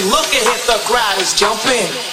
Look at hit the crowd is jumping.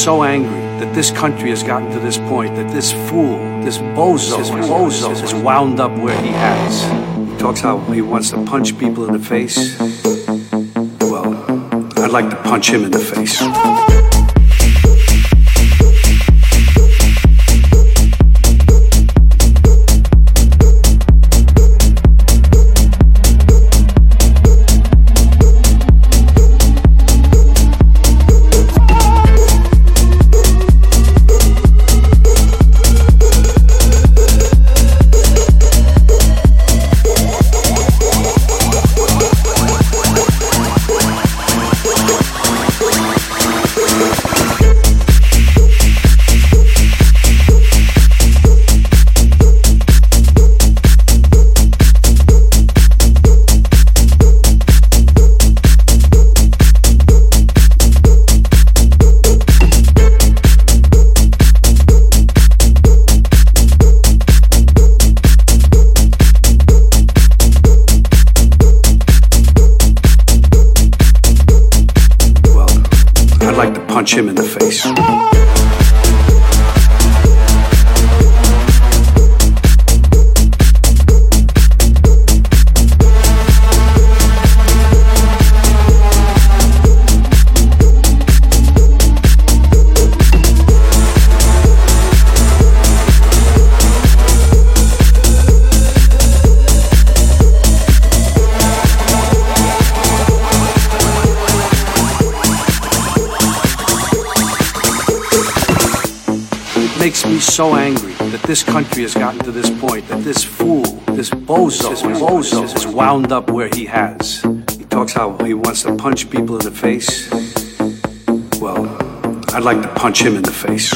So angry that this country has gotten to this point, that this fool, this bozo, this bozo is wound up where he has. He talks how he wants to punch people in the face. Well, I'd like to punch him in the face. This country has gotten to this point, that this fool, this bozo, this bozo is wound up where he has. He talks how he wants to punch people in the face. Well, I'd like to punch him in the face.